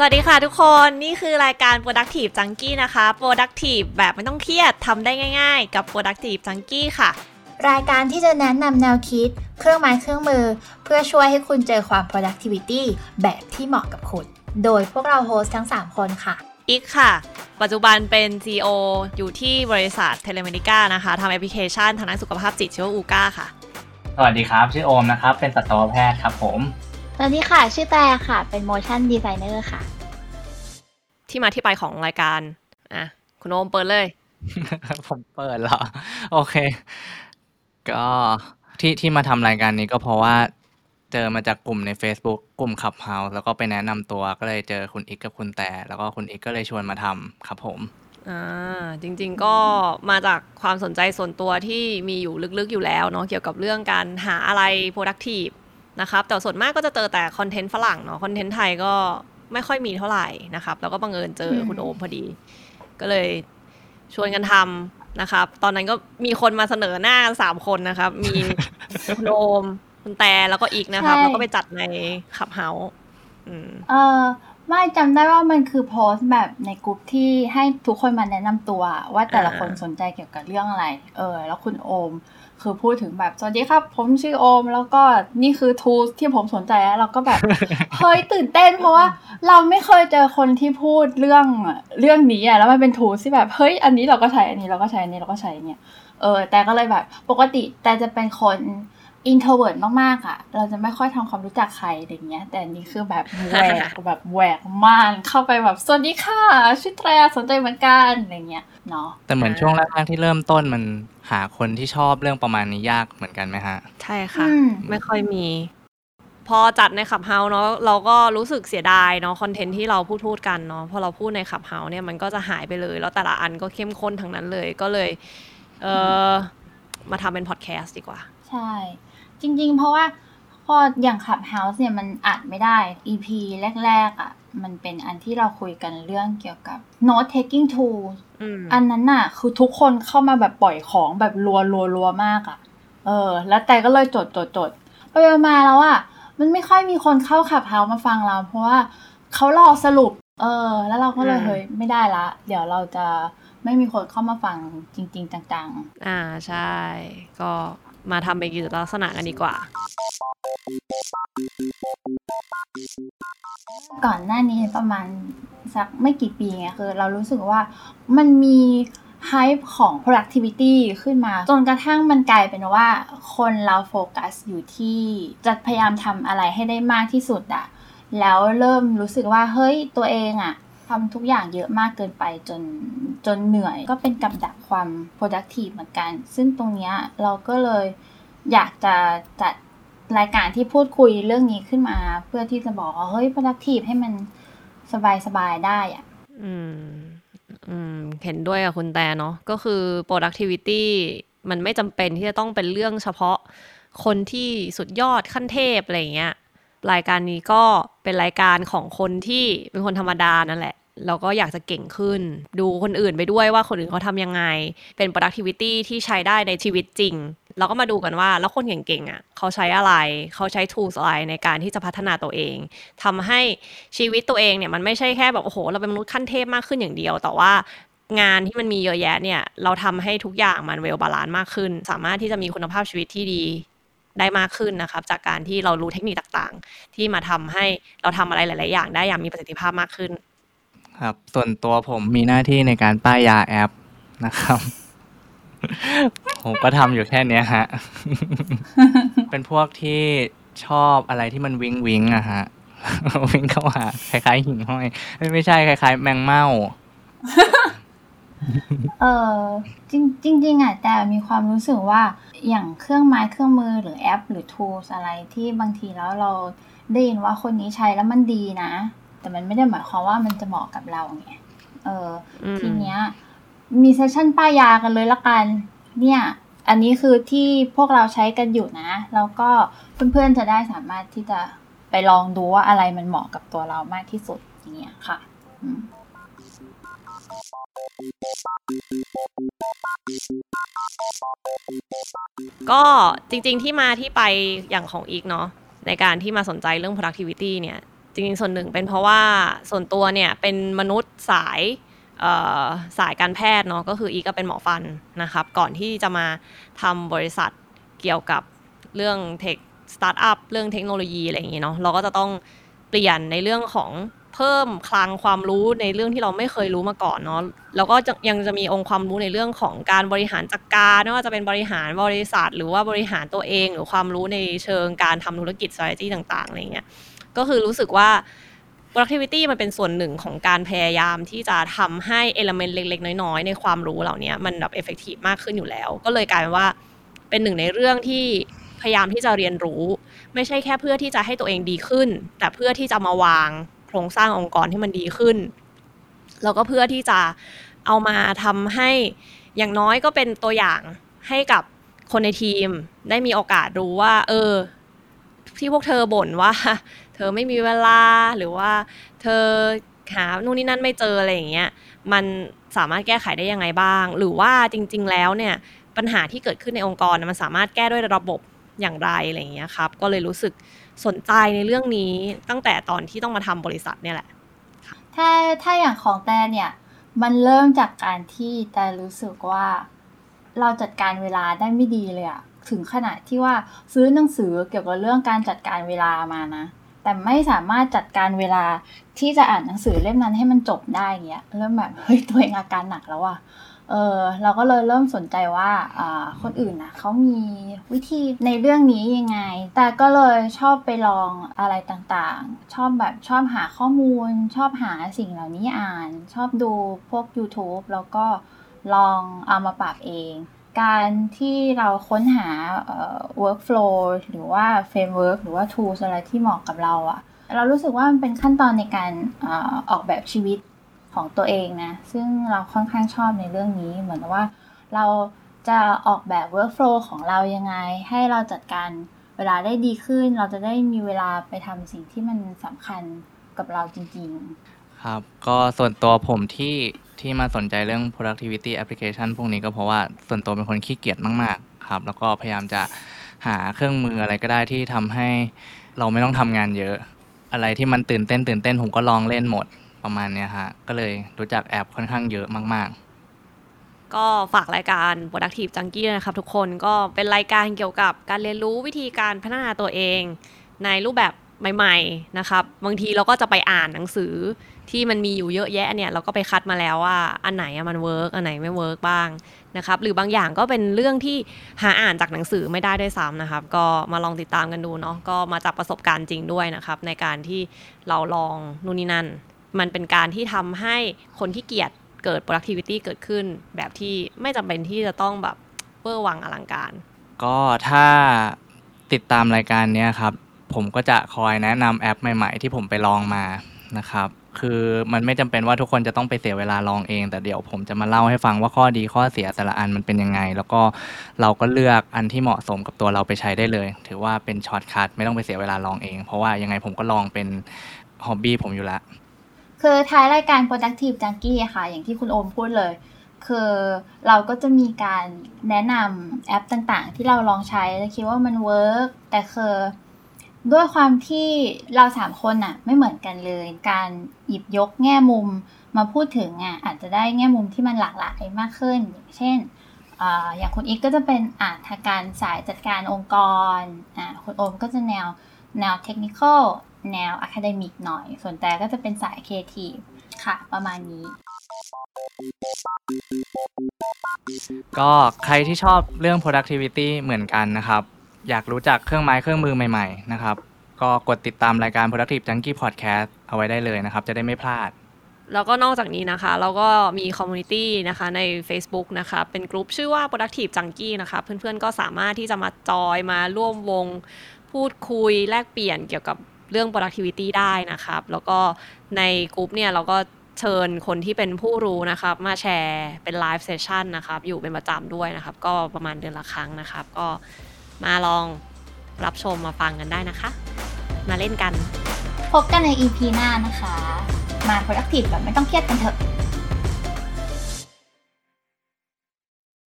สวัสดีค่ะทุกคนนี่คือรายการ Productive Junkie นะคะ Productive แบบไม่ต้องเครียดทำได้ง่ายๆ กับ Productive Junkie ค่ะ รายการที่จะแนะนำแนวคิด เครื่องไม้เครื่องมือ เพื่อช่วยให้คุณเจอความ productivity แบบที่เหมาะกับคุณ โดยพวกเรา host ทั้ง 3 คนค่ะ อิ๊กค่ะ ปัจจุบันเป็น CEO อยู่ที่บริษัท Telemedica นะคะทำแอปพลิเคชันทางด้านสุขภาพจิตชื่อว่า Ooca ค่ะ สวัสดีครับ ชื่อโอมนะครับ เป็นสัตวแพทย์ครับผม สวัสดีค่ะ ชื่อแต่ค่ะ เป็น motion designer ค่ะ ที่มาที่ไปของรายการ อะ คุณโอมเปิดเลย ผมเปิดเหรอ โอเค ก็ที่ที่มาทำรายการนี้ก็เพราะว่า เจอมาจากกลุ่มใน Facebook กลุ่มขับเฮาแล้วก็ไปแนะนำตัวก็เลยเจอคุณอีกกับคุณแต่ แล้วก็คุณอีกก็เลยชวนมาทำครับผมอ่าจริงๆก็มาจากความสนใจส่วนตัวที่มีอยู่ลึกๆอยู่แล้วเนาะเกี่ยวกับเรื่องการหาอะไร productive นะครับ แต่ส่วนมากก็จะเจอแต่คอนเทนต์ฝรั่งเนาะคอนเทนต์ไทยก็ไม่ค่อยมีเท่าไหร่นะครับ แล้วก็บังเอิญเจอคุณโอมพอดี ก็เลยชวนกันทำนะครับ ตอนนั้นก็มีคนมาเสนอหน้ากันสามคนนะครับ มีคุณโอมคุณแต่แล้วก็อีกนะครับใช่แล้วก็ไปจัดในขับเฮาส์อืมเออไม่จำได้ว่ามันคือโพสต์แบบในกลุ่มที่ให้ทุกคนมาแนะนำตัว ว่าแต่ละอ่าคนสนใจเกี่ยวกับเรื่องอะไร เออ แล้วคุณโอม คือพูดถึงแบบสวัสดีครับ ผมชื่อโอม แล้วก็นี่คือ tool ที่ผมสนใจแล้วเราก็แบบเฮ้ยตื่นเต้น เพราะว่าเราไม่เคยเจอคนที่พูดเรื่องเรื่องนี้อะแล้วมันเป็น tool ที่แบบเฮ้ยอันนี้เราก็ใช้อันนี้เราก็ใช้อันนี้เราก็ใช้เนี่ยเออ แต่ก็เลยแบบปกติแตรจะเป็นคน introvert มากๆอะ เราจะไม่ค่อยทำความรู้จักใครอะไรเงี้ย แต่อันนี้คือแบบแหวกแบบแหวกม่านเข้าไปแบบสวัสดีค่ะชื่อแตรสนใจเหมือนกันอะไรเงี้ยเนาะแต่เหมือนช่วงแรกๆที่เริ่มต้นมัน หาคนที่ชอบเรื่องประมาณนี้ยากเหมือนกันไหมฮะ ใช่ค่ะอืมไม่ค่อยมี พอจัดใน Clubhouse เนาะเราก็รู้สึกเสียดายเนาะ content ที่เราพูดพูดกันเนาะพอเราพูดใน Clubhouse เนี่ยมันก็จะหายไปเลย แล้วแต่ละอันก็เข้มข้นทั้งนั้นเลยก็เลย เออมาทำเป็นพอดแคสต์ดีกว่า ใช่ จริง ๆ เพราะว่าพออย่าง Clubhouse เนี่ยมันอัดไม่ได้ EP แรก ๆอะ มันเป็นอันที่เราคุยกันเรื่องเกี่ยวกับ note taking tool อืมอันนั้นน่ะ คือทุกคนเข้ามาแบบปล่อยของแบบรัวรัวรัวมากอะ เออ แล้วแตรก็เลยจดจดจดไปๆมาๆแล้วอะ มันไม่ค่อยมีคนเข้า Clubhouse มาฟังเรา เพราะว่าเขารอสรุป เออ แล้วเราก็เลยอืมเฮ้ยไม่ได้ละ เดี๋ยวเราจะไม่มีคนเข้ามาฟังจริง ๆ จังๆ อ่าใช่ ก็มาทำเป็นกิจลักษณะกันดีกว่า ก่อนหน้านี้ประมาณ สักไม่กี่ปีไงคือเรารู้สึกว่ามันมีไฮป์ของ productivity ขึ้นมา จนกระทั่งมันกลายเป็นว่า คนเราโฟกัสอยู่ที่จะพยายามทำอะไรให้ได้มากที่สุดอะแล้วเริ่มรู้สึกว่าเฮ้ยตัวเองอะทำทุกอย่างเยอะมากเกินไปจนจนเหนื่อย ก็เป็นกับดักความ productive เหมือนกัน ซึ่งตรงเนี้ยเราก็เลยอยากจะจัดรายการที่พูดคุยเรื่องนี้ขึ้นมา เพื่อที่จะบอกว่าเฮ้ย productive ให้มัน สบายๆได้อะอืมอืมเห็นด้วยกับคุณแต่เนาะก็คือ productivity มันไม่จำเป็นที่จะต้องเป็นเรื่องเฉพาะคนที่สุดยอดขั้นเทพอะไรเงี้ยรายการนี้ก็เป็นรายการของคนที่เป็นคนธรรมดานั่นแหละแล้วก็อยากจะเก่งขึ้น ดูคนอื่นไปด้วยว่าคนอื่นเขาทำยังไง เป็น productivity ที่ใช้ได้ในชีวิตจริง เราก็มาดูกันว่าแล้วคนเก่งๆอะเขาใช้อะไร เขาใช้ tools อะไรในการที่จะพัฒนาตัวเองทำให้ชีวิตตัวเองเนี่ยมันไม่ใช่แค่แบบโอ้โห เราเป็นมนุษย์ขั้นเทพมากขึ้นอย่างเดียว แต่ว่างานที่มันมีเยอะแยะเนี่ย เราทำให้ทุกอย่างมัน well balance มากขึ้น สามารถที่จะมีคุณภาพชีวิตที่ดีได้มากขึ้นนะครับ จากการที่เรารู้เทคนิคต่างๆ ที่มาทำให้เราทำอะไรหลาย ๆ อย่างได้อย่างมีประสิทธิภาพมากขึ้น ครับ ส่วนตัวผมมีหน้าที่ในการป้ายยาแอปนะครับ ผมก็ทำอยู่แค่เนี้ยฮะ เป็นพวกที่ชอบอะไรที่มันวิงวิงอะฮะ วิ่งเข้าหาคล้ายๆหิ่งห้อยเอ้ยไม่ใช่คล้ายๆ แมงเม่า เออจริงจริงๆอะแต่มีความรู้สึกว่าอย่างเครื่องไม้เครื่องมือหรือแอป หรือ tools อะไรที่บางทีแล้วเราได้ยินว่าคนนี้ใช้แล้วมันดีนะ แต่มันไม่ได้หมายความว่ามันจะเหมาะกับเราไงเอออืมทีเนี้ย มีเซสชั่นป้ายยากันเลยละกัน เนี่ย อันนี้คือที่พวกเราใช้กันอยู่นะ แล้วก็เพื่อนๆจะได้สามารถที่จะไปลองดูว่าอะไรมันเหมาะกับตัวเรามากที่สุดอย่างเงี้ยค่ะก็จริงๆที่มาที่ไปอย่างของอีกเนาะในการที่มาสนใจเรื่อง productivity เนี่ย จริงๆส่วนหนึ่งเป็นเพราะว่าส่วนตัวเนี่ยเป็นมนุษย์สาย สายการแพทย์เนาะก็คืออีก็เป็นหมอฟันนะครับ ก่อนที่จะมาทำบริษัทเกี่ยวกับเรื่อง tech startup เรื่องเทคโนโลยีอะไรอย่างเงี้เนาะเราก็จะต้องเปลี่ยนในเรื่องของเพิ่มคลังความรู้ในเรื่องที่เราไม่เคยรู้มาก่อนเนาะแล้วก็ยังจะมีองค์ความรู้ในเรื่องของการบริหารจัดการไม่ว่าจะเป็นบริหารบริษัท หรือว่าบริหารตัวเอง หรือความรู้ในเชิงการทำธุรกิจ strategy ต่างๆอะไรเงี้ยก็คือรู้สึกว่า productivity มันเป็นส่วนหนึ่งของการพยายามที่จะทำให้ element เล็ก ๆ น้อยๆ ในความรู้เหล่านี้มันแบบ effective มากขึ้นอยู่แล้ว ก็เลยกลายเป็นว่าเป็นหนึ่งในเรื่องที่พยายามที่จะเรียนรู้ ไม่ใช่แค่เพื่อที่จะให้ตัวเองดีขึ้น แต่เพื่อที่จะมาวางโครงสร้างองค์กรที่มันดีขึ้น แล้วก็เพื่อที่จะเอามาทำให้อย่างน้อยก็เป็นตัวอย่างให้กับคนในทีม ได้มีโอกาสรู้ว่า เออ ที่พวกเธอบ่นว่า เธอไม่มีเวลาหรือว่าเธอหานู่นนี่นั่นไม่เจออะไรอย่างเงี้ยมันสามารถแก้ไขได้ยังไงบ้าง หรือว่าจริง ๆ แล้วเนี่ยปัญหาที่เกิดขึ้นในองค์กรมันสามารถแก้ด้วยระบบอย่างไรอะไรอย่างเงี้ยครับก็เลยรู้สึกสนใจในเรื่องนี้ตั้งแต่ตอนที่ต้องมาทำบริษัทเนี่ยแหละถ้าถ้าอย่างของแต่เนี่ยมันเริ่มจากการที่แต่รู้สึกว่าเราจัดการเวลาได้ไม่ดีเลยอะถึงขนาดที่ว่าซื้อหนังสือเกี่ยวกับเรื่องการจัดการเวลามานะ แต่ไม่สามารถจัดการเวลาที่จะอ่านหนังสือเล่มนั้นให้มันจบได้เงี้ยเริ่มแบบเฮ้ยตัวเองอาการหนักแล้วอะเออเราก็เลยเริ่มสนใจว่าอ่าคนอื่นนะเขามีวิธีในเรื่องนี้ยังไง แต่ก็เลยชอบไปลองอะไรต่างๆ ชอบแบบชอบหาข้อมูล ชอบหาสิ่งเหล่านี้อ่าน ชอบดูพวก YouTube แล้วก็ลองเอามาปรับเอง การที่เราค้นหา workflow หรือว่า framework หรือว่า tools อะไรที่เหมาะกับเราอะเรารู้สึกว่ามันเป็นขั้นตอนในการออกแบบชีวิตของตัวเองนะ ซึ่งเราค่อนข้างชอบในเรื่องนี้ เหมือนว่าเราจะออกแบบ workflow ของเรายังไง ให้เราจัดการเวลาได้ดีขึ้น เราจะได้มีเวลาไปทำสิ่งที่มันสำคัญกับเราจริง ๆ ครับ ก็ส่วนตัวผมที่ ที่มาสนใจเรื่อง productivity application พวกนี้ก็เพราะว่าส่วนตัวเป็นคนขี้เกียจมากๆครับ แล้วก็พยายามจะหาเครื่องมืออะไรก็ได้ที่ทำให้เราไม่ต้องทำงานเยอะ อะไรที่มันตื่นเต้นตื่นเต้นผมก็ลองเล่นหมดประมาณนี้ฮะก็เลยรู้จักแอปค่อนข้างเยอะมาก ๆก็ฝากรายการ Productive Junkie นะครับทุกคนก็เป็นรายการเกี่ยวกับการเรียนรู้วิธีการพัฒนาตัวเอง ในรูปแบบ ใหม่ๆนะครับ บางทีเราก็จะไปอ่านหนังสือที่มันมีอยู่เยอะแยะเนี่ยเราก็ไปคัดมาแล้วว่าอันไหนมัน work อันไหนไม่ work บ้างนะครับหรือบางอย่างก็เป็นเรื่องที่หาอ่านจากหนังสือไม่ได้ด้วยซ้ำนะครับ ก็มาลองติดตามกันดูเนาะก็มาจากประสบการณ์จริงด้วยนะครับ ในการที่เราลองนู่นนี่นั่น มันเป็นการที่ทำให้คนที่ขี้เกียจเกิด productivity เกิดขึ้น แบบที่ไม่จำเป็นที่จะต้องแบบเวอร์วังอลังการ ก็ถ้าติดตามรายการนี้ครับ ผมก็จะคอยแนะนำแอปใหม่ๆ ที่ผมไปลองมานะครับ คือมันไม่จำเป็นว่าทุกคนจะต้องไปเสียเวลาลองเอง แต่เดี๋ยวผมจะมาเล่าให้ฟังว่าข้อดีข้อเสียแต่ละอันมันเป็นยังไง แล้วก็เราก็เลือกอันที่เหมาะสมกับตัวเราไปใช้ได้เลย ถือว่าเป็น shortcut ไม่ต้องไปเสียเวลาลองเอง เพราะว่ายังไงผมก็ลองเป็นhobby ผมอยู่แล้วคือท้ายรายการ productive junkie ค่ะ อย่างที่คุณโอมพูดเลย คือเราก็จะมีการแนะนำแอปต่างๆ ที่เราลองใช้แล้วคิดว่ามัน work แต่คือ ด้วยความที่เราสามคนอะไม่เหมือนกันเลย การหยิบยกแง่มุมมาพูดถึงอะอาจจะได้แง่มุมที่มันหลากหลายมากขึ้น อย่างเช่นออย่างคุณอีกก็จะเป็นอาทางการสายจัดการองค์กรอ่าคุณโอมก็จะแนวแนวเทคนิคแนว academic หน่อย ส่วนแต่ก็จะเป็นสายครีเอทีฟค่ะ ประมาณนี้ ก็ใครที่ชอบเรื่อง productivity เหมือนกันนะครับ อยากรู้จักเครื่องไม้เครื่องมือใหม่ๆนะครับ ก็กดติดตามรายการ productive junkie podcast เอาไว้ได้เลยนะครับ จะได้ไม่พลาด แล้วก็นอกจากนี้นะคะ เราก็มี community นะคะใน Facebook นะคะ เป็นกลุ่มชื่อว่า productive junkie นะคะ เพื่อนๆก็สามารถที่จะมาจอยมาร่วมวงพูดคุยแลกเปลี่ยนเกี่ยวกับเรื่อง productivity ได้นะครับ แล้วก็ในกลุ่มเนี่ยเราก็เชิญคนที่เป็นผู้รู้นะครับ มาแชร์เป็นไลฟ์เซสชันนะครับ อยู่เป็นประจำด้วยนะครับ ก็ประมาณเดือนละครั้งนะครับ ก็ มาลองรับชมมาฟังกันได้นะคะ มาเล่นกัน พบกันใน EP หน้านะคะ มา productive แบบไม่ต้องเครียดกันเถอะ